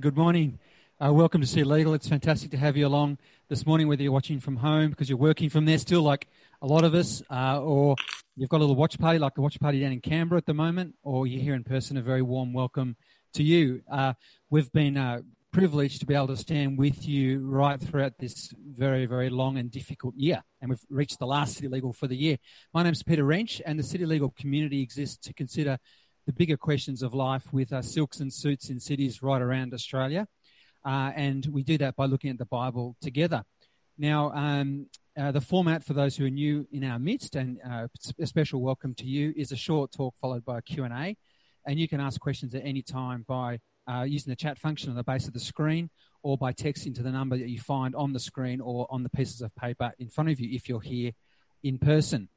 Good morning. Uh, welcome to City Legal. It's fantastic to have you along this morning, whether you're watching from home because you're working from there still, like a lot of us, uh, or you've got a little watch party, like the watch party down in Canberra at the moment, or you're here in person. A very warm welcome to you. Uh, we've been uh, privileged to be able to stand with you right throughout this very, very long and difficult year. And we've reached the last City Legal for the year. My name's Peter Wrench, and the City Legal community exists to consider the bigger questions of life with uh, silks and suits in cities right around Australia. Uh, and we do that by looking at the Bible together. Now, um, uh, the format for those who are new in our midst, and uh, a special welcome to you, is a short talk followed by a Q&A. And you can ask questions at any time by uh, using the chat function on the base of the screen or by texting to the number that you find on the screen or on the pieces of paper in front of you if you're here in person.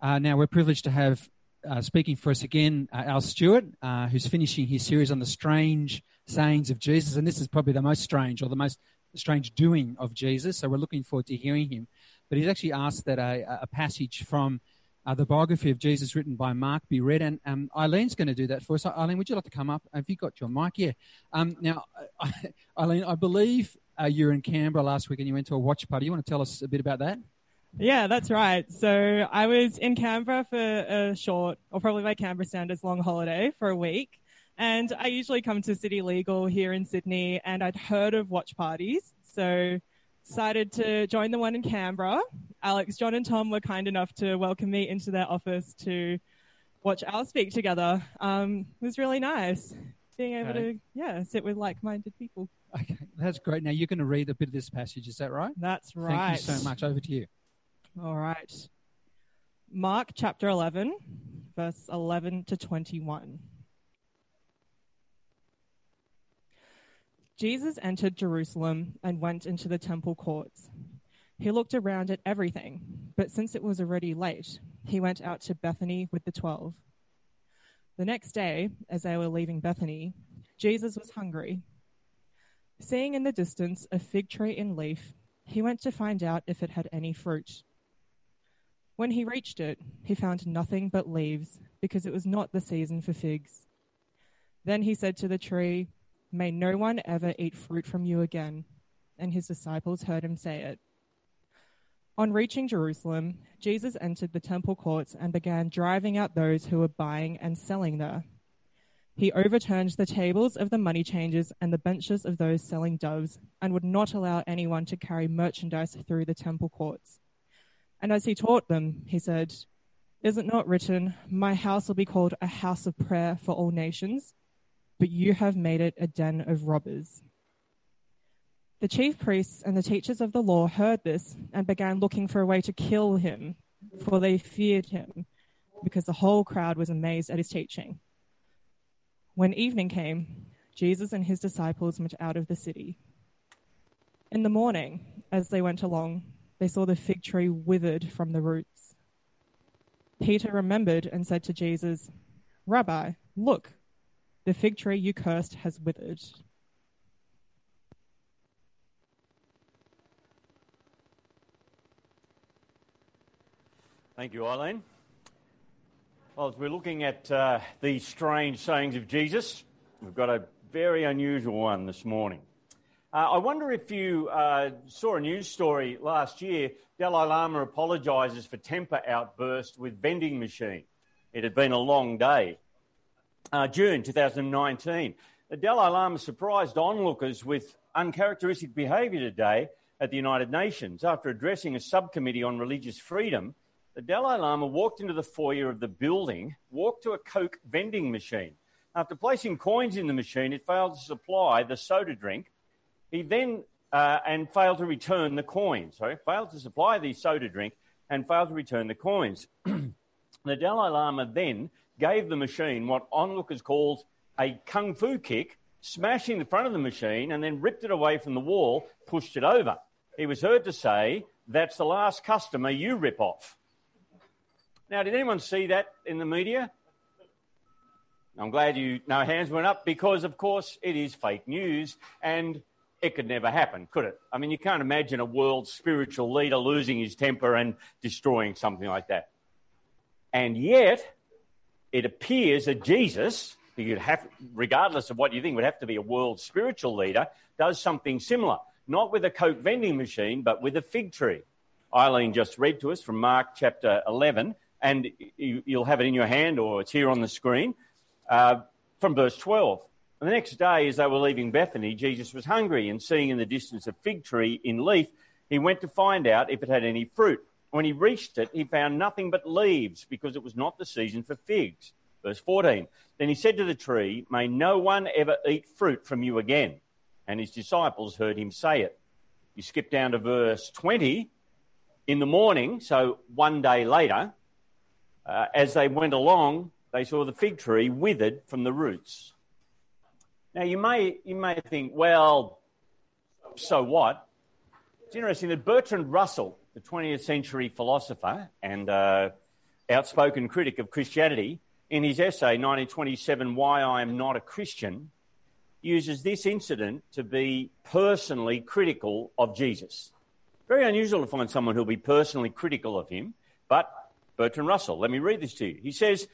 Uh, now, we're privileged to have uh, speaking for us again, uh, Al Stewart, uh, who's finishing his series on the strange sayings of Jesus. And this is probably the most strange or the most strange doing of Jesus. So we're looking forward to hearing him. But he's actually asked that a, a passage from uh, the biography of Jesus written by Mark be read. And um, Eileen's going to do that for us. Eileen, would you like to come up? Have you got your mic? Yeah. Um, now, Eileen, I believe uh, you were in Canberra last week and you went to a watch party. You want to tell us a bit about that? Yeah, that's right. So I was in Canberra for a short, or probably by Canberra standards, long holiday for a week. And I usually come to City Legal here in Sydney, and I'd heard of watch parties. So decided to join the one in Canberra. Alex, John, and Tom were kind enough to welcome me into their office to watch Al speak together. Um, it was really nice being able okay. to, yeah, sit with like-minded people. Okay, that's great. Now you're going to read a bit of this passage, is that right? That's right. Thank you so much. Over to you. All right. Mark chapter 11, verse 11 to 21. Jesus entered Jerusalem and went into the temple courts. He looked around at everything, but since it was already late, he went out to Bethany with the twelve. The next day, as they were leaving Bethany, Jesus was hungry. Seeing in the distance a fig tree in leaf, he went to find out if it had any fruit. When he reached it, he found nothing but leaves, because it was not the season for figs. Then he said to the tree, May no one ever eat fruit from you again. And his disciples heard him say it. On reaching Jerusalem, Jesus entered the temple courts and began driving out those who were buying and selling there. He overturned the tables of the money changers and the benches of those selling doves, and would not allow anyone to carry merchandise through the temple courts. And as he taught them, he said, Is it not written, My house will be called a house of prayer for all nations, but you have made it a den of robbers? The chief priests and the teachers of the law heard this and began looking for a way to kill him, for they feared him, because the whole crowd was amazed at his teaching. When evening came, Jesus and his disciples went out of the city. In the morning, as they went along, they saw the fig tree withered from the roots. Peter remembered and said to Jesus, Rabbi, look, the fig tree you cursed has withered. Thank you, Eileen. Well, as we're looking at uh, these strange sayings of Jesus, we've got a very unusual one this morning. Uh, I wonder if you uh, saw a news story last year. Dalai Lama apologises for temper outburst with vending machine. It had been a long day. Uh, June 2019, the Dalai Lama surprised onlookers with uncharacteristic behaviour today at the United Nations. After addressing a subcommittee on religious freedom, the Dalai Lama walked into the foyer of the building, walked to a Coke vending machine. After placing coins in the machine, it failed to supply the soda drink he then uh, and failed to return the coins. Sorry, failed to supply the soda drink and failed to return the coins. the Dalai Lama then gave the machine what onlookers called a kung fu kick, smashing the front of the machine and then ripped it away from the wall, pushed it over. He was heard to say, That's the last customer you rip off. Now, did anyone see that in the media? I'm glad you no hands went up because, of course, it is fake news and it could never happen, could it? I mean, you can't imagine a world spiritual leader losing his temper and destroying something like that. And yet, it appears that Jesus, you'd have, regardless of what you think, would have to be a world spiritual leader, does something similar. Not with a Coke vending machine, but with a fig tree. Eileen just read to us from Mark chapter 11, and you, will have it in your hand or it's here on the screen uh, from verse 12. And the next day, as they were leaving Bethany, Jesus was hungry, and seeing in the distance a fig tree in leaf, he went to find out if it had any fruit. When he reached it, he found nothing but leaves because it was not the season for figs. Verse 14. Then he said to the tree, May no one ever eat fruit from you again. And his disciples heard him say it. You skip down to verse 20. In the morning, so one day later, uh, as they went along, they saw the fig tree withered from the roots. Now you may you may think, well, so what? It's interesting that Bertrand Russell, the 20th century philosopher and uh, outspoken critic of Christianity, in his essay 1927, Why I Am Not a Christian, uses this incident to be personally critical of Jesus. Very unusual to find someone who'll be personally critical of him, but Bertrand Russell, let me read this to you. He says,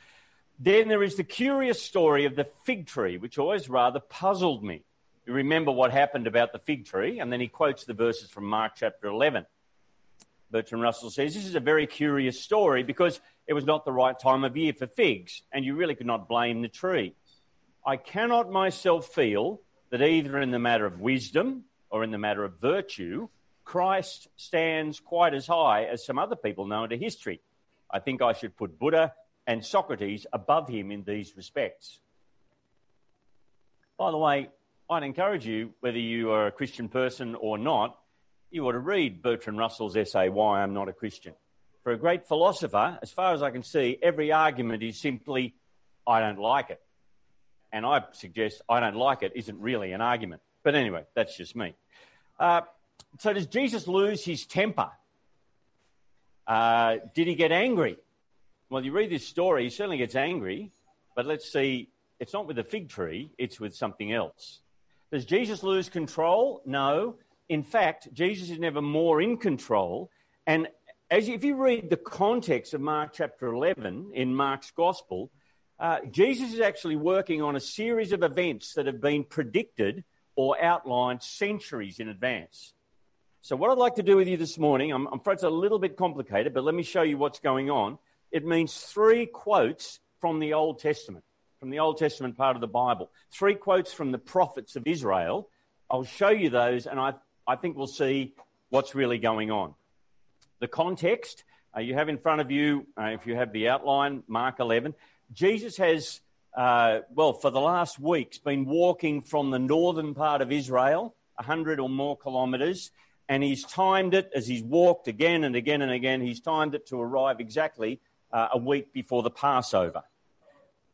Then there is the curious story of the fig tree, which always rather puzzled me. You remember what happened about the fig tree, and then he quotes the verses from Mark chapter 11. Bertrand Russell says this is a very curious story because it was not the right time of year for figs, and you really could not blame the tree. I cannot myself feel that either in the matter of wisdom or in the matter of virtue, Christ stands quite as high as some other people known to history. I think I should put Buddha and Socrates above him in these respects. By the way, I'd encourage you, whether you are a Christian person or not, you ought to read Bertrand Russell's essay, Why I'm Not a Christian. For a great philosopher, as far as I can see, every argument is simply, I don't like it. And I suggest I don't like it isn't really an argument. But anyway, that's just me. Uh, so, does Jesus lose his temper? Uh, did he get angry? Well, you read this story, he certainly gets angry, but let's see, it's not with a fig tree, it's with something else. Does Jesus lose control? No. In fact, Jesus is never more in control. And as if you read the context of Mark chapter 11 in Mark's gospel, uh, Jesus is actually working on a series of events that have been predicted or outlined centuries in advance. So, what I'd like to do with you this morning, I'm, I'm afraid it's a little bit complicated, but let me show you what's going on. It means three quotes from the Old Testament, from the Old Testament part of the Bible, three quotes from the prophets of Israel. I'll show you those, and I I think we'll see what's really going on. The context uh, you have in front of you, uh, if you have the outline, Mark 11, Jesus has, uh, well, for the last weeks, been walking from the northern part of Israel, 100 or more kilometres, and he's timed it as he's walked again and again and again. He's timed it to arrive exactly uh, a week before the Passover.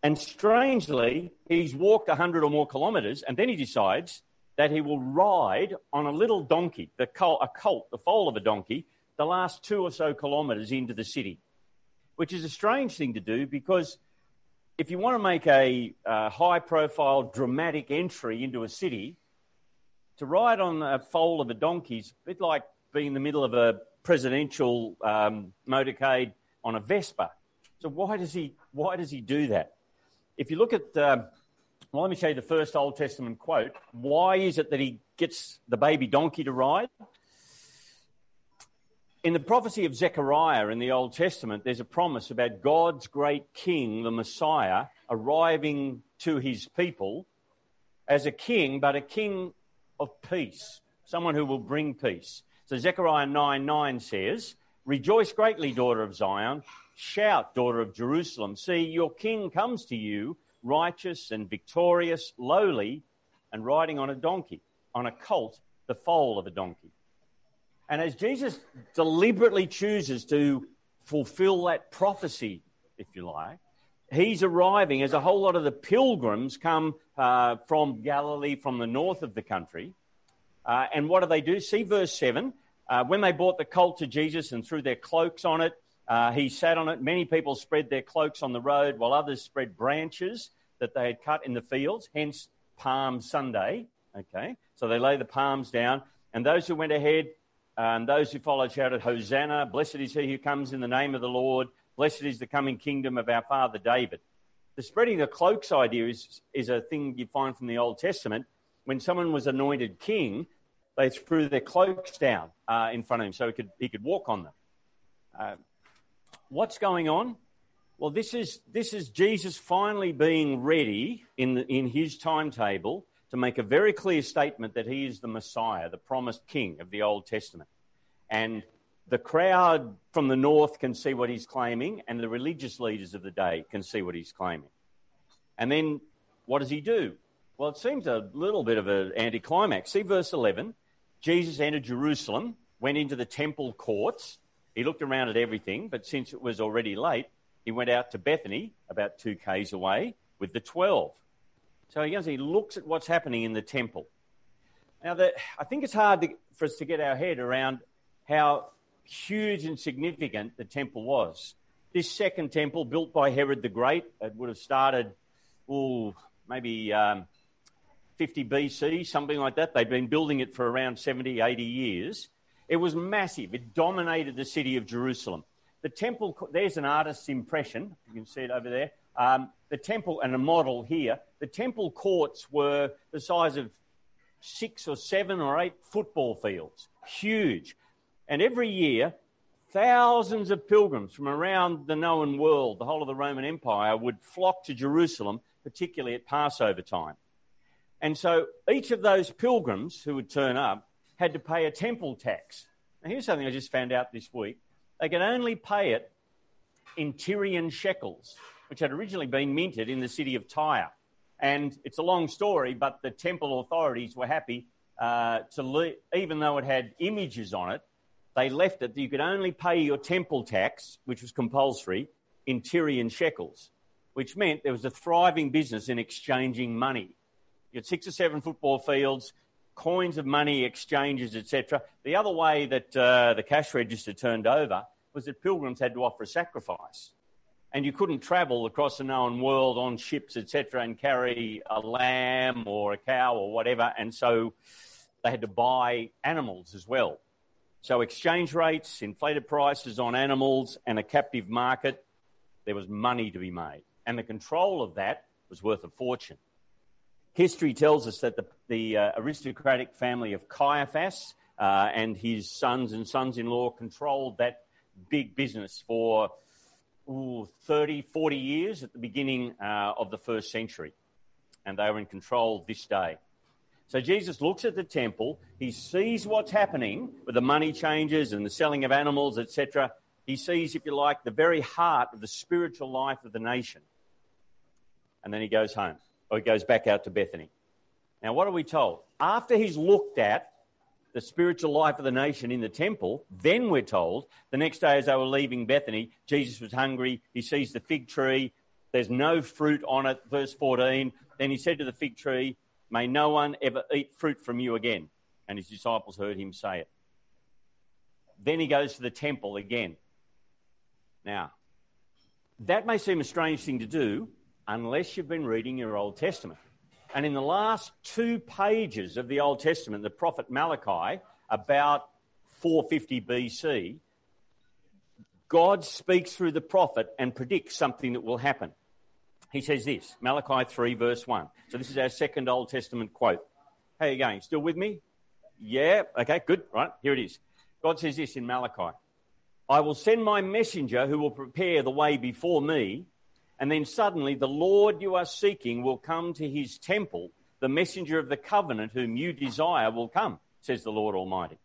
And strangely, he's walked 100 or more kilometres, and then he decides that he will ride on a little donkey, the colt, a colt, the foal of a donkey, the last two or so kilometres into the city, which is a strange thing to do because if you want to make a uh, high profile, dramatic entry into a city, to ride on a foal of a donkey is a bit like being in the middle of a presidential um, motorcade on a Vespa. So why does he why does he do that? If you look at uh, well, let me show you the first Old Testament quote. Why is it that he gets the baby donkey to ride? In the prophecy of Zechariah in the Old Testament, there's a promise about God's great king, the Messiah, arriving to his people as a king, but a king of peace, someone who will bring peace. So Zechariah 9 9 says, Rejoice greatly, daughter of Zion. Shout, daughter of Jerusalem. See, your king comes to you righteous and victorious, lowly, and riding on a donkey, on a colt, the foal of a donkey. And as Jesus deliberately chooses to fulfill that prophecy, if you like, he's arriving as a whole lot of the pilgrims come uh, from Galilee, from the north of the country. Uh, and what do they do? See verse 7. Uh, when they brought the colt to Jesus and threw their cloaks on it, uh, he sat on it. Many people spread their cloaks on the road, while others spread branches that they had cut in the fields, hence Palm Sunday. Okay, so they lay the palms down, and those who went ahead and those who followed shouted, Hosanna, blessed is he who comes in the name of the Lord, blessed is the coming kingdom of our father David. the spreading the cloaks idea is, is a thing you find from the Old Testament. When someone was anointed king, they threw their cloaks down uh, in front of him so he could, he could walk on them. Uh, what's going on? Well, this is, this is Jesus finally being ready in, the, in his timetable to make a very clear statement that he is the Messiah, the promised king of the Old Testament. And the crowd from the north can see what he's claiming, and the religious leaders of the day can see what he's claiming. And then what does he do? Well, it seems a little bit of an anticlimax. See verse 11. Jesus entered Jerusalem, went into the temple courts. He looked around at everything, but since it was already late, he went out to Bethany, about two k's away, with the 12. So he, he looks at what's happening in the temple. Now, the, I think it's hard to, for us to get our head around how huge and significant the temple was. This second temple, built by Herod the Great, it would have started, oh, maybe um, 50 BC, something like that. They'd been building it for around 70, 80 years. It was massive. It dominated the city of Jerusalem. The temple, there's an artist's impression. You can see it over there. Um, the temple and a model here. The temple courts were the size of six or seven or eight football fields. Huge. And every year, thousands of pilgrims from around the known world, the whole of the Roman Empire, would flock to Jerusalem, particularly at Passover time. And so each of those pilgrims who would turn up had to pay a temple tax. Now, here's something I just found out this week. They could only pay it in Tyrian shekels, which had originally been minted in the city of Tyre. And it's a long story, but the temple authorities were happy uh, to, even though it had images on it, they left it that you could only pay your temple tax, which was compulsory, in Tyrian shekels, which meant there was a thriving business in exchanging money. You had six or seven football fields, coins of money exchanges, etc. The other way that uh, the cash register turned over was that pilgrims had to offer a sacrifice. And you couldn't travel across the known world on ships, etc., and carry a lamb or a cow or whatever. And so they had to buy animals as well. So exchange rates, inflated prices on animals, and a captive market, there was money to be made. And the control of that was worth a fortune. History tells us that the, the uh, aristocratic family of Caiaphas uh, and his sons and sons in law controlled that big business for ooh, 30, 40 years at the beginning uh, of the first century. And they were in control this day. So Jesus looks at the temple, he sees what's happening with the money changes and the selling of animals, etc. He sees, if you like, the very heart of the spiritual life of the nation. And then he goes home or he goes back out to Bethany. Now, what are we told? After he's looked at the spiritual life of the nation in the temple, then we're told the next day as they were leaving Bethany, Jesus was hungry. He sees the fig tree. There's no fruit on it. Verse 14. Then he said to the fig tree, May no one ever eat fruit from you again. And his disciples heard him say it. Then he goes to the temple again. Now, that may seem a strange thing to do, unless you've been reading your Old Testament. And in the last two pages of the Old Testament, the prophet Malachi, about 450 BC, God speaks through the prophet and predicts something that will happen. He says this Malachi 3, verse 1. So this is our second Old Testament quote. How are you going? Still with me? Yeah? Okay, good. Right, here it is. God says this in Malachi I will send my messenger who will prepare the way before me. And then suddenly the Lord you are seeking will come to his temple. The messenger of the covenant whom you desire will come, says the Lord Almighty.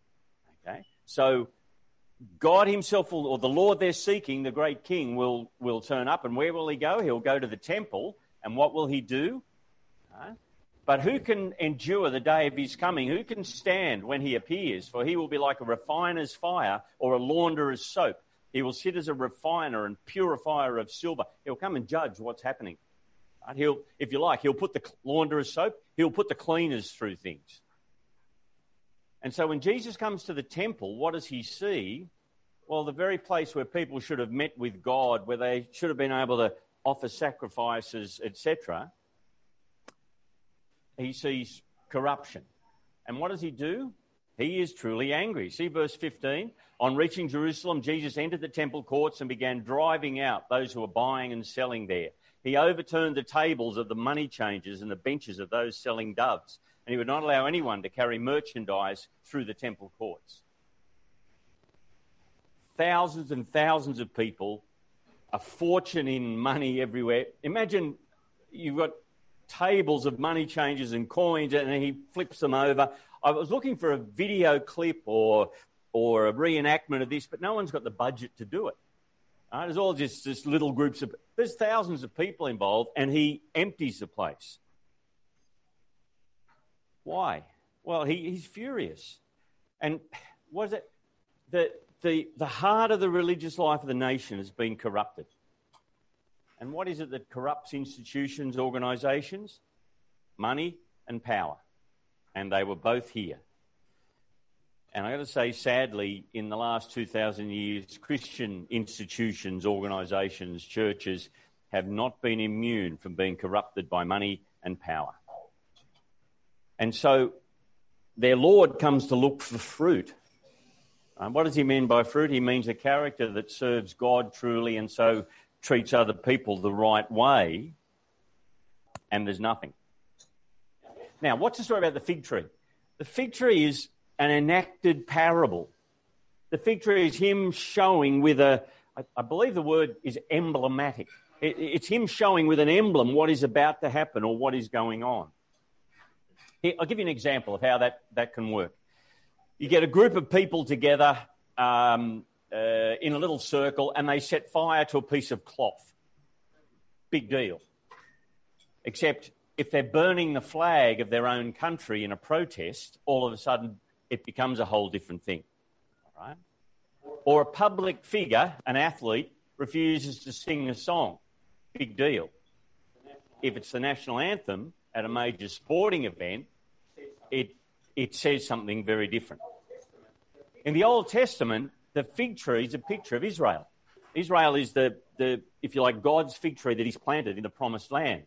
Okay? So God himself will, or the Lord they're seeking, the great king, will, will turn up. And where will he go? He'll go to the temple. And what will he do? But who can endure the day of his coming? Who can stand when he appears? For he will be like a refiner's fire or a launderer's soap. He will sit as a refiner and purifier of silver. He'll come and judge what's happening. He'll, if you like, he'll put the launderer's soap, he'll put the cleaners through things. And so when Jesus comes to the temple, what does he see? Well, the very place where people should have met with God, where they should have been able to offer sacrifices, etc., he sees corruption. And what does he do? He is truly angry. See verse 15? On reaching Jerusalem, Jesus entered the temple courts and began driving out those who were buying and selling there. He overturned the tables of the money changers and the benches of those selling doves, and he would not allow anyone to carry merchandise through the temple courts. Thousands and thousands of people, a fortune in money everywhere. Imagine you've got tables of money changers and coins, and he flips them over. I was looking for a video clip or or a reenactment of this, but no one's got the budget to do it. Right? There's all just, just little groups of, there's thousands of people involved, and he empties the place. Why? Well, he, he's furious. And what is it? The, the, the heart of the religious life of the nation has been corrupted. And what is it that corrupts institutions, organisations? Money and power. And they were both here. And I've got to say, sadly, in the last 2,000 years, Christian institutions, organisations, churches have not been immune from being corrupted by money and power. And so their Lord comes to look for fruit. Um, what does he mean by fruit? He means a character that serves God truly and so treats other people the right way, and there's nothing. Now, what's the story about the fig tree? The fig tree is an enacted parable. The fig tree is him showing with a, I believe the word is emblematic. It's him showing with an emblem what is about to happen or what is going on. Here, I'll give you an example of how that, that can work. You get a group of people together um, uh, in a little circle and they set fire to a piece of cloth. Big deal. Except if they're burning the flag of their own country in a protest, all of a sudden it becomes a whole different thing. All right? Or a public figure, an athlete, refuses to sing a song. Big deal. If it's the national anthem at a major sporting event, it, it says something very different. In the Old Testament, the fig tree is a picture of Israel. Israel is the, the, if you like, God's fig tree that he's planted in the promised land.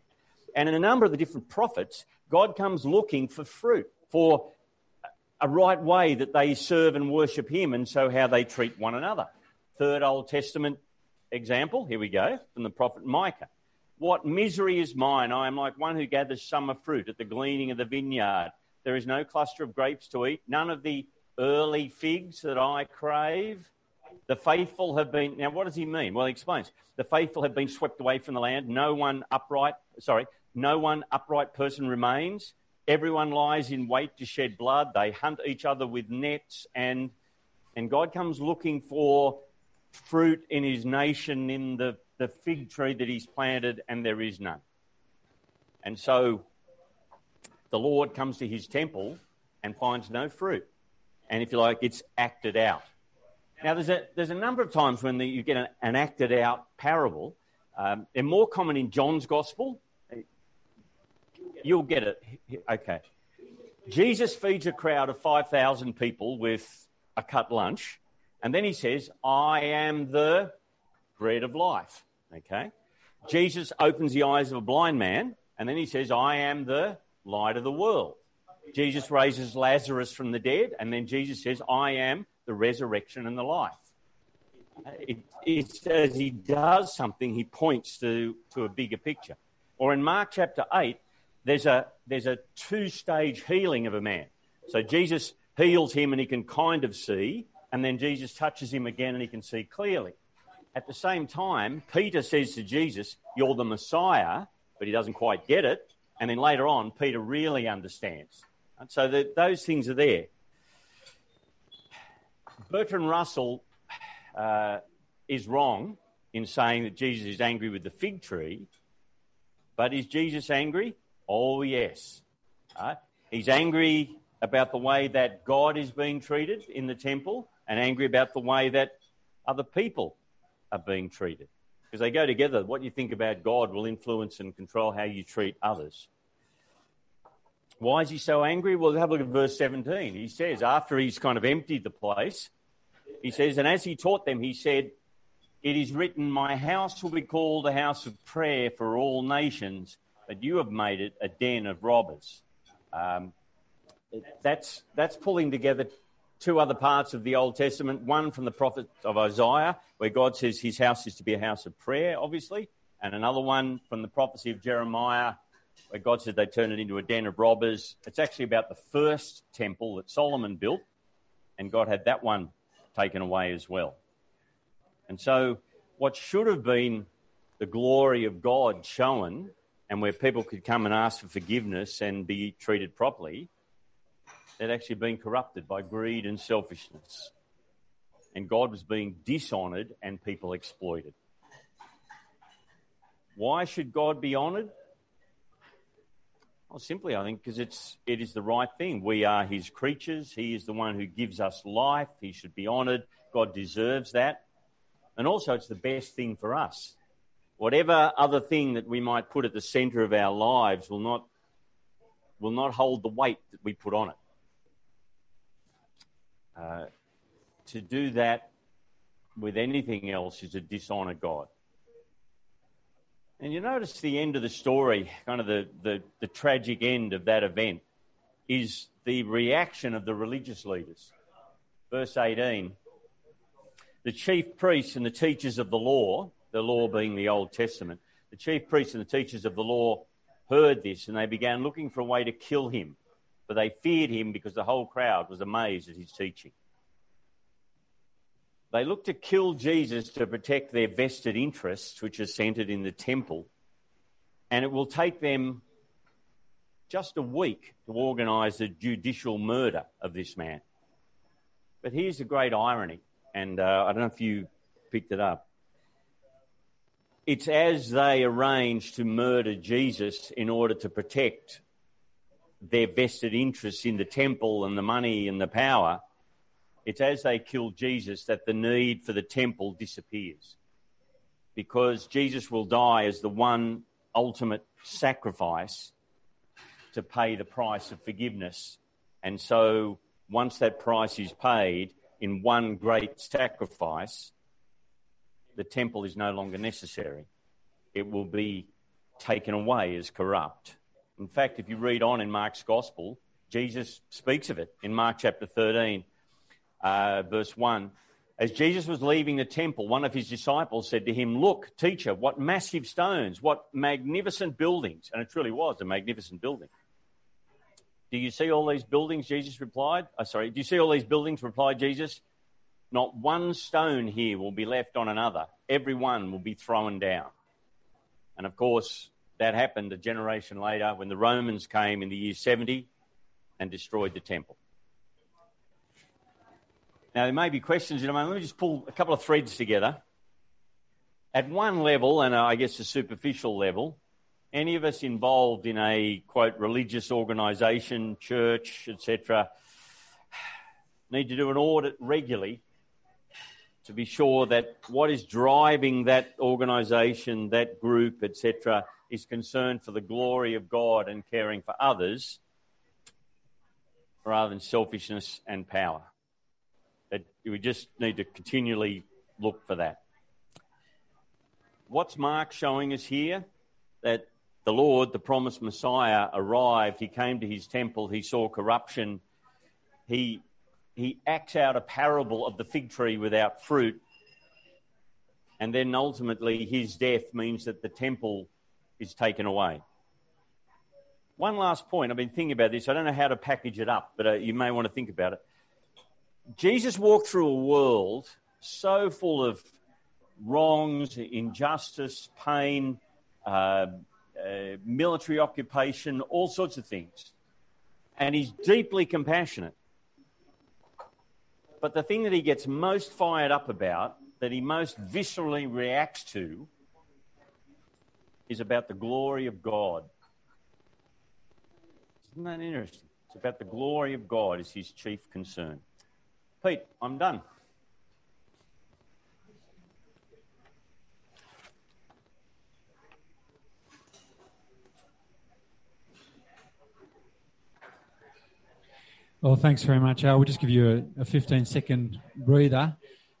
And in a number of the different prophets, God comes looking for fruit, for a right way that they serve and worship Him, and so how they treat one another. Third Old Testament example, here we go, from the prophet Micah. What misery is mine! I am like one who gathers summer fruit at the gleaning of the vineyard. There is no cluster of grapes to eat, none of the early figs that I crave. The faithful have been. Now, what does he mean? Well, he explains. The faithful have been swept away from the land. No one upright, sorry, no one upright person remains. Everyone lies in wait to shed blood. They hunt each other with nets, and, and God comes looking for fruit in his nation in the, the fig tree that he's planted, and there is none. And so the Lord comes to his temple and finds no fruit. And if you like, it's acted out. Now, there's a, there's a number of times when the, you get an, an acted out parable. Um, they're more common in John's Gospel You'll get it. Okay. Jesus feeds a crowd of 5,000 people with a cut lunch, and then he says, I am the bread of life. Okay. Jesus opens the eyes of a blind man, and then he says, I am the light of the world. Jesus raises Lazarus from the dead, and then Jesus says, I am the resurrection and the life. It, it's as he does something, he points to, to a bigger picture. Or in Mark chapter 8, there's a, there's a two stage healing of a man. So Jesus heals him and he can kind of see, and then Jesus touches him again and he can see clearly. At the same time, Peter says to Jesus, You're the Messiah, but he doesn't quite get it. And then later on, Peter really understands. And so the, those things are there. Bertrand Russell uh, is wrong in saying that Jesus is angry with the fig tree, but is Jesus angry? Oh, yes. Right? He's angry about the way that God is being treated in the temple and angry about the way that other people are being treated. Because they go together. What you think about God will influence and control how you treat others. Why is he so angry? Well, have a look at verse 17. He says, after he's kind of emptied the place, he says, And as he taught them, he said, It is written, My house will be called a house of prayer for all nations but you have made it a den of robbers. Um, that's, that's pulling together two other parts of the Old Testament one from the prophet of Isaiah, where God says his house is to be a house of prayer, obviously, and another one from the prophecy of Jeremiah, God said they turned it into a den of robbers. It's actually about the first temple that Solomon built, and God had that one taken away as well. And so, what should have been the glory of God shown, and where people could come and ask for forgiveness and be treated properly, had actually been corrupted by greed and selfishness. And God was being dishonoured and people exploited. Why should God be honoured? Well, simply, I think, because it's it is the right thing. We are His creatures. He is the one who gives us life. He should be honoured. God deserves that, and also it's the best thing for us. Whatever other thing that we might put at the centre of our lives will not will not hold the weight that we put on it. Uh, to do that with anything else is to dishonour God. And you notice the end of the story, kind of the, the, the, tragic end of that event, is the reaction of the religious leaders. Verse 18 The chief priests and the teachers of the law, the law being the Old Testament, the chief priests and the teachers of the law heard this and they began looking for a way to kill him. For they feared him because the whole crowd was amazed at his teaching. They look to kill Jesus to protect their vested interests, which are centered in the temple. And it will take them just a week to organize the judicial murder of this man. But here's the great irony, and uh, I don't know if you picked it up. It's as they arrange to murder Jesus in order to protect their vested interests in the temple and the money and the power it's as they kill Jesus that the need for the temple disappears. Because Jesus will die as the one ultimate sacrifice to pay the price of forgiveness. And so once that price is paid in one great sacrifice, the temple is no longer necessary. It will be taken away as corrupt. In fact, if you read on in Mark's Gospel, Jesus speaks of it in Mark chapter 13 uh, verse 1. As Jesus was leaving the temple, one of his disciples said to him, Look, teacher, what massive stones, what magnificent buildings. And it truly was a magnificent building. Do you see all these buildings? Jesus replied. Oh, sorry, do you see all these buildings? replied Jesus. Not one stone here will be left on another. Every one will be thrown down. And of course, that happened a generation later when the Romans came in the year 70 and destroyed the temple. Now, there may be questions in a moment. Let me just pull a couple of threads together. At one level, and uh, I guess a superficial level, any of us involved in a quote religious organisation, church, etc., need to do an audit regularly to be sure that what is driving that organisation, that group, etc., is concerned for the glory of God and caring for others rather than selfishness and power. That we just need to continually look for that. What's Mark showing us here? That the Lord, the promised Messiah, arrived. He came to his temple. He saw corruption. He, he acts out a parable of the fig tree without fruit. And then ultimately, his death means that the temple is taken away. One last point. I've been thinking about this. I don't know how to package it up, but uh, you may want to think about it. Jesus walked through a world so full of wrongs, injustice, pain, uh, uh, military occupation, all sorts of things. And he's deeply compassionate. But the thing that he gets most fired up about, that he most viscerally reacts to, is about the glory of God. Isn't that interesting? It's about the glory of God is his chief concern. Pete, I'm done. Well, thanks very much, Al. We'll just give you a, a 15 second breather.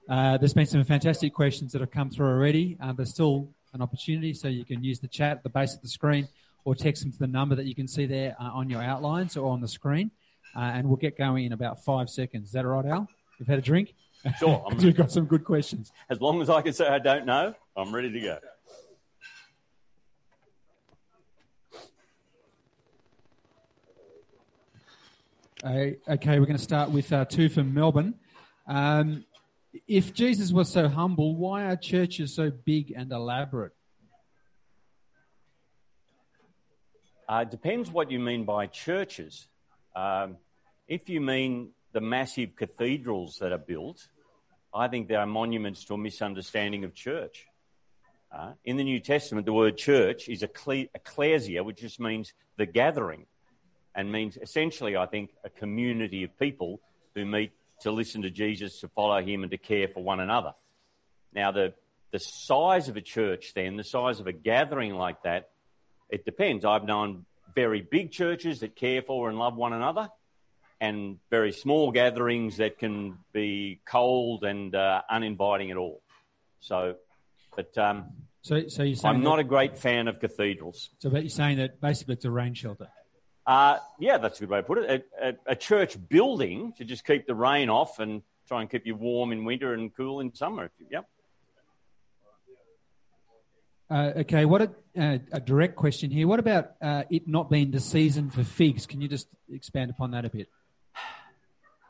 Uh, there's been some fantastic questions that have come through already. Uh, there's still an opportunity, so you can use the chat at the base of the screen or text them to the number that you can see there uh, on your outlines or on the screen uh, and we'll get going in about five seconds. Is that all right, Al? You've had a drink? Sure. I'm, You've got some good questions. As long as I can say I don't know, I'm ready to go. Okay, we're going to start with uh, two from Melbourne. Um, if Jesus was so humble, why are churches so big and elaborate? Uh, depends what you mean by churches. Um, if you mean the massive cathedrals that are built, I think they are monuments to a misunderstanding of church. Uh, in the New Testament, the word church is ecclesia, which just means the gathering, and means essentially, I think, a community of people who meet to listen to Jesus, to follow him, and to care for one another. Now, the, the size of a church, then, the size of a gathering like that, it depends. I've known very big churches that care for and love one another, and very small gatherings that can be cold and uh, uninviting at all. So but um, so, so you're saying I'm that, not a great fan of cathedrals. So, but you're saying that basically it's a rain shelter. Uh, yeah, that's a good way to put it. A, a, a, church building to just keep the rain off and try and keep you warm in winter and cool in summer. Yep. Uh, okay, what a, uh, a, direct question here. What about uh, it not being the season for figs? Can you just expand upon that a bit?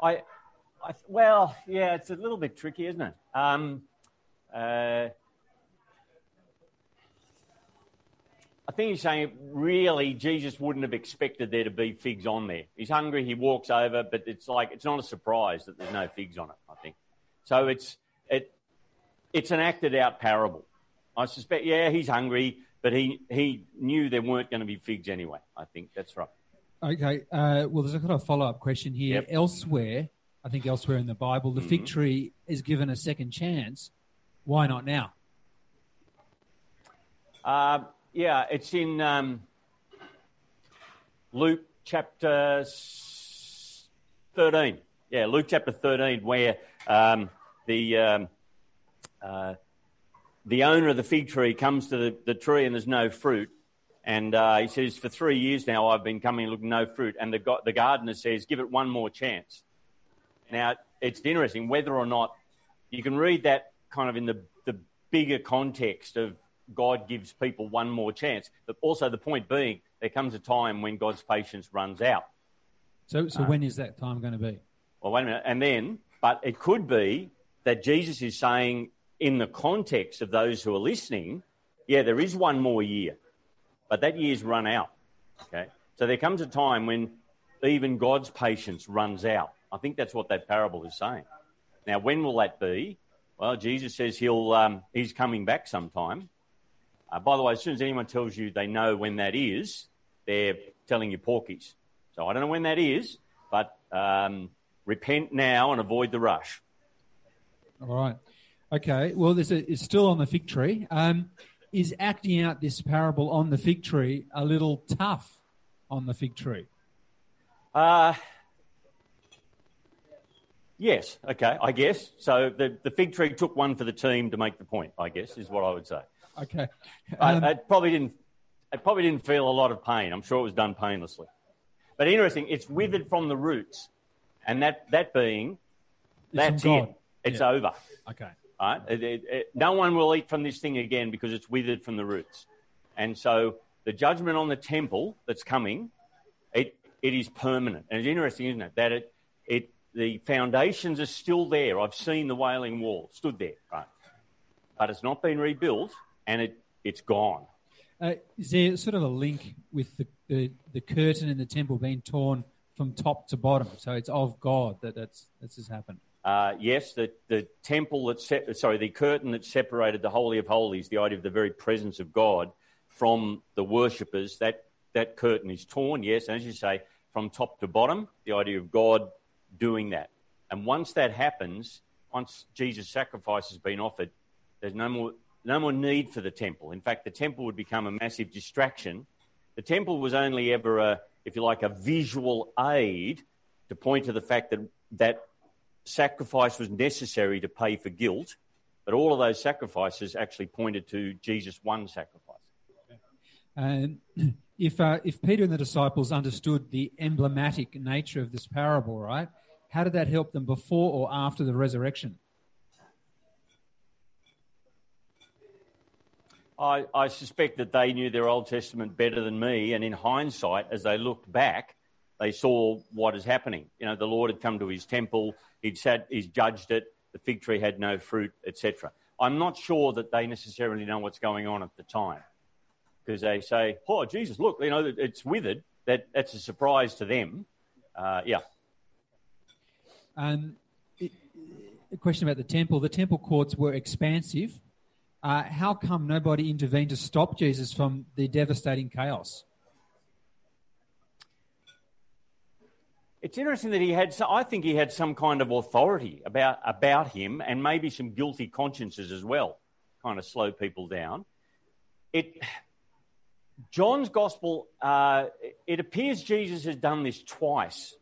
I, I well, yeah, it's a little bit tricky, isn't it? Um, uh, I think he's saying really Jesus wouldn't have expected there to be figs on there. He's hungry, he walks over, but it's like it's not a surprise that there's no figs on it, I think. So it's it it's an acted out parable. I suspect yeah, he's hungry, but he he knew there weren't going to be figs anyway. I think that's right. Okay. Uh, well, there's a kind of follow up question here. Yep. Elsewhere, I think elsewhere in the Bible, the mm-hmm. fig tree is given a second chance. Why not now? Uh, yeah, it's in um, Luke chapter 13. Yeah, Luke chapter 13, where um, the, um, uh, the owner of the fig tree comes to the, the tree and there's no fruit. And uh, he says, For three years now, I've been coming looking no fruit. And the, the gardener says, Give it one more chance. Now, it's interesting whether or not you can read that kind of in the, the bigger context of God gives people one more chance. But also, the point being, there comes a time when God's patience runs out. So, so uh, when is that time going to be? Well, wait a minute. And then, but it could be that Jesus is saying, in the context of those who are listening, yeah, there is one more year, but that year's run out. Okay. So there comes a time when even God's patience runs out. I think that's what that parable is saying. Now, when will that be? Well, Jesus says he'll um, he's coming back sometime. Uh, by the way, as soon as anyone tells you they know when that is, they're telling you porkies. So I don't know when that is, but um, repent now and avoid the rush. All right. Okay. Well, there's a, it's still on the fig tree. Um, is acting out this parable on the fig tree a little tough on the fig tree? Uh, yes. Okay. I guess. So the, the fig tree took one for the team to make the point, I guess, is what I would say. Okay. Um, I, probably didn't. It probably didn't feel a lot of pain. I'm sure it was done painlessly. But interesting, it's withered from the roots, and that that being, that's it. It's yeah. over. Okay. Right? It, it, it, no one will eat from this thing again because it's withered from the roots, and so the judgment on the temple that's coming, it it is permanent. And it's interesting, isn't it, that it it the foundations are still there. I've seen the Wailing Wall stood there, right? But it's not been rebuilt and it, it's gone. Uh, is there sort of a link with the, the, the, curtain in the temple being torn from top to bottom? So it's of God that that's, that's has happened. Uh, yes, the, the temple that se- sorry, the curtain that separated the holy of holies, the idea of the very presence of God from the worshippers, that that curtain is torn. Yes, and as you say, from top to bottom, the idea of God doing that. And once that happens, once Jesus' sacrifice has been offered, there's no more no more need for the temple. In fact, the temple would become a massive distraction. The temple was only ever a, if you like, a visual aid to point to the fact that that sacrifice was necessary to pay for guilt, but all of those sacrifices actually pointed to Jesus' one sacrifice. And if uh, if Peter and the disciples understood the emblematic nature of this parable, right, how did that help them before or after the resurrection? I, I, suspect that they knew their Old Testament better than me, and in hindsight, as they looked back, they saw what is happening. You know, the Lord had come to his temple, he'd said, he's judged it, the fig tree had no fruit, etc. I'm not sure that they necessarily know what's going on at the time because they say, "Oh, Jesus, look, you know, it's withered." That that's a surprise to them. Uh, yeah. Um, a question about the temple. The temple courts were expansive. Uh, how come nobody intervened to stop Jesus from the devastating chaos? It's interesting that he had. I think he had some kind of authority about about him, and maybe some guilty consciences as well, kind of slow people down. It. John's gospel. Uh, it appears Jesus has done this twice.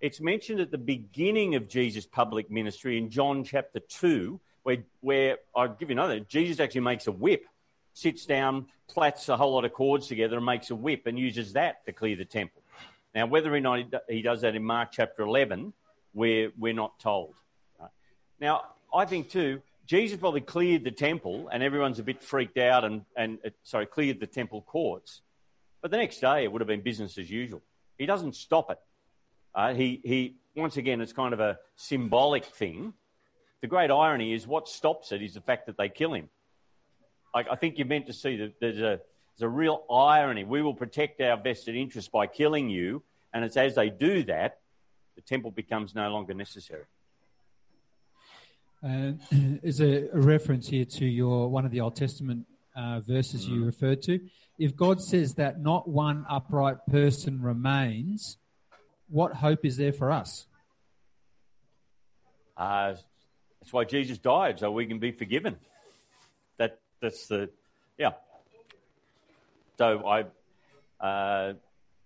It's mentioned at the beginning of Jesus' public ministry in John chapter two, where where I'll give you another. Jesus actually makes a whip, sits down, plats a whole lot of cords together, and makes a whip, and uses that to clear the temple. Now, whether or not he does that in Mark chapter 11, we're, we're not told. Now, I think too, Jesus probably cleared the temple and everyone's a bit freaked out and, and uh, sorry, cleared the temple courts. But the next day it would have been business as usual. He doesn't stop it. Uh, he, he, once again, it's kind of a symbolic thing. The great irony is what stops it is the fact that they kill him. I, I think you're meant to see that there's a, there's a real irony. We will protect our vested interests by killing you, and it's as they do that, the temple becomes no longer necessary. Uh, there's a, a, reference here to your one of the Old Testament uh, verses mm. you referred to. If God says that not one upright person remains, what hope is there for us? Uh, that's why Jesus died, so we can be forgiven. That that's the yeah. So I, uh,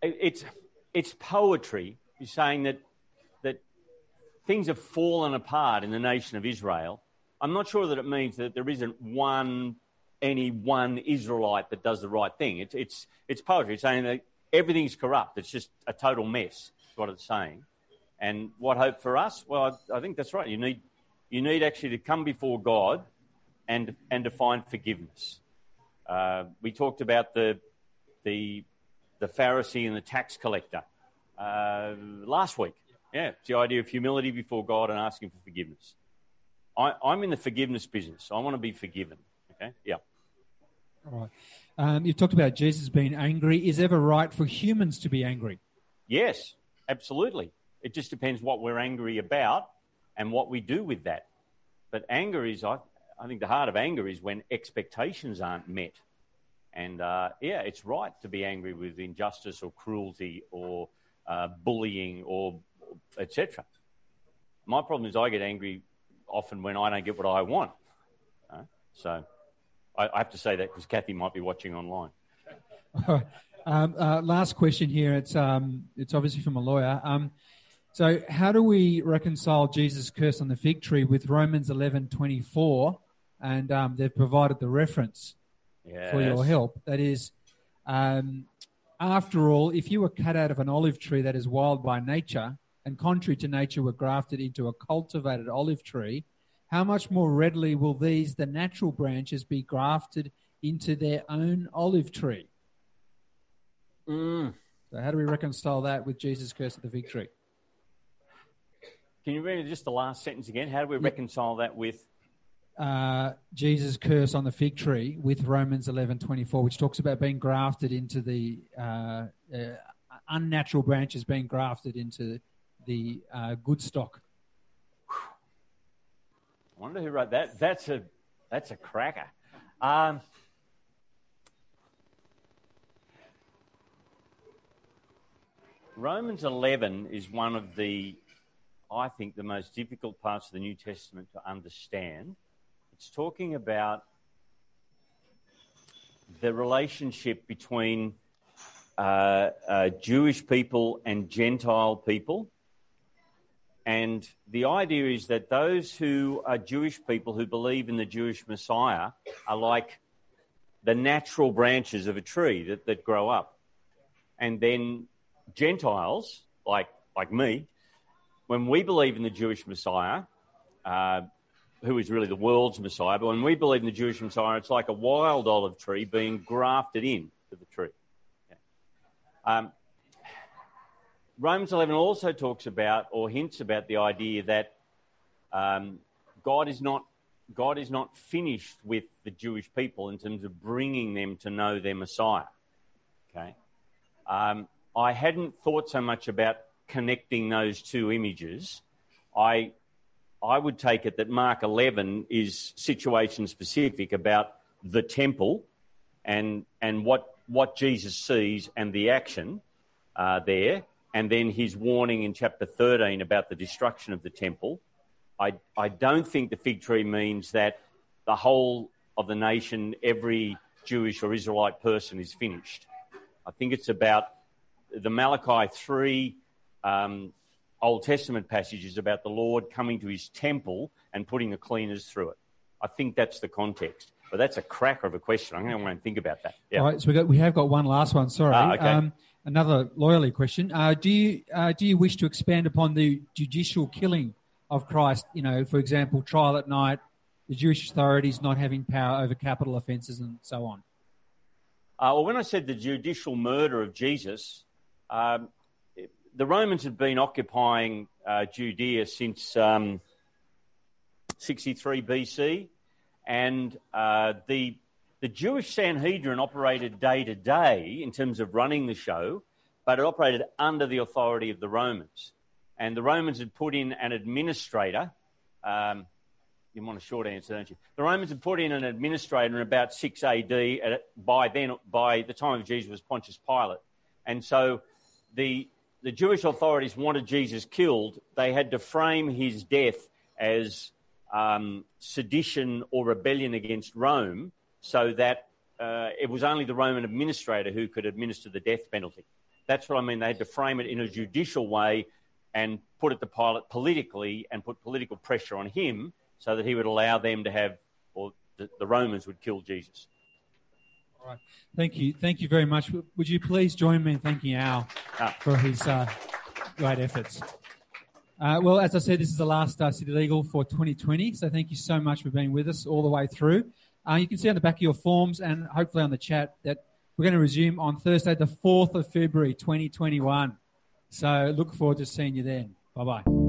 it, it's it's poetry. Saying that that things have fallen apart in the nation of Israel. I'm not sure that it means that there isn't one any one Israelite that does the right thing. It's it's it's poetry saying that everything's corrupt. It's just a total mess. That's what it's saying. And what hope for us? Well, I, I think that's right. You need you need actually to come before God and and to find forgiveness. Uh, we talked about the, the, the Pharisee and the tax collector uh, last week. Yeah, it's the idea of humility before God and asking for forgiveness. I, am in the forgiveness business. I want to be forgiven. Okay, yeah. All right. Um, you've talked about Jesus being angry. Is ever right for humans to be angry? Yes, absolutely. It just depends what we're angry about and what we do with that. But anger is, I, I think the heart of anger is when expectations aren't met. And uh, yeah, it's right to be angry with injustice or cruelty or uh, bullying or etc. My problem is I get angry often when I don't get what I want. Uh, so I, I, have to say that because Kathy might be watching online. um, uh, last question here. It's um, it's obviously from a lawyer. Um, so how do we reconcile Jesus' curse on the fig tree with Romans eleven twenty four? and um, they've provided the reference yes. for your help. That is, um, after all, if you were cut out of an olive tree that is wild by nature and contrary to nature were grafted into a cultivated olive tree, how much more readily will these, the natural branches, be grafted into their own olive tree? Mm. So, how do we reconcile that with Jesus' curse of the fig tree? Can you read just the last sentence again? How do we reconcile that with? uh, Jesus' curse on the fig tree with Romans 11:24, which talks about being grafted into the uh, uh, unnatural branches being grafted into the uh, good stock. I wonder who wrote that. That's a that's a cracker. Um, Romans 11 is one of the, I think, the most difficult parts of the New Testament to understand it's talking about the relationship between uh, uh, Jewish people and Gentile people. And the idea is that those who are Jewish people who believe in the Jewish Messiah are like the natural branches of a tree that, that grow up. And then Gentiles, like, like me, when we believe in the Jewish Messiah, uh, who is really the world's Messiah. But when we believe in the Jewish Messiah, it's like a wild olive tree being grafted in to the tree. Yeah. Um, Romans 11 also talks about or hints about the idea that um, God is not God is not finished with the Jewish people in terms of bringing them to know their Messiah. Okay, um, I hadn't thought so much about connecting those two images. I I would take it that Mark 11 is situation specific about the temple and and what what Jesus sees and the action uh, there, and then his warning in chapter 13 about the destruction of the temple. I, I don't think the fig tree means that the whole of the nation, every Jewish or Israelite person is finished. I think it's about the Malachi 3 um, Old Testament passages about the Lord coming to his temple and putting the cleaners through it. I think that's the context. But that's a cracker of a question. I'm going to want to think about that. Yeah. All right, so we, got, we have got one last one. Sorry. Ah, okay. Um, another loyally question. Uh, do you uh, do you wish to expand upon the judicial killing of Christ? You know, for example, trial at night, the Jewish authorities not having power over capital offences, and so on. Uh, well, when I said the judicial murder of Jesus, um, the Romans had been occupying uh, Judea since um, 63 BC and uh, the the Jewish Sanhedrin operated day to day in terms of running the show, but it operated under the authority of the Romans. And the Romans had put in an administrator. Um, you want a short answer, don't you? The Romans had put in an administrator in about 6 AD. By then, by the time of Jesus, was Pontius Pilate. And so the, the Jewish authorities wanted Jesus killed. They had to frame his death as um, sedition or rebellion against Rome so that uh, it was only the Roman administrator who could administer the death penalty. That's what I mean. They had to frame it in a judicial way and put it to Pilate politically and put political pressure on him so that he would allow them to have, or the, the Romans would kill Jesus. All right. Thank you. Thank you very much. Would you please join me in thanking Al ah. for his uh, great efforts? Uh, well, as I said, this is the last uh, City Legal for 2020. So thank you so much for being with us all the way through. Uh, you can see on the back of your forms and hopefully on the chat that we're going to resume on Thursday, the 4th of February, 2021. So look forward to seeing you then. Bye bye.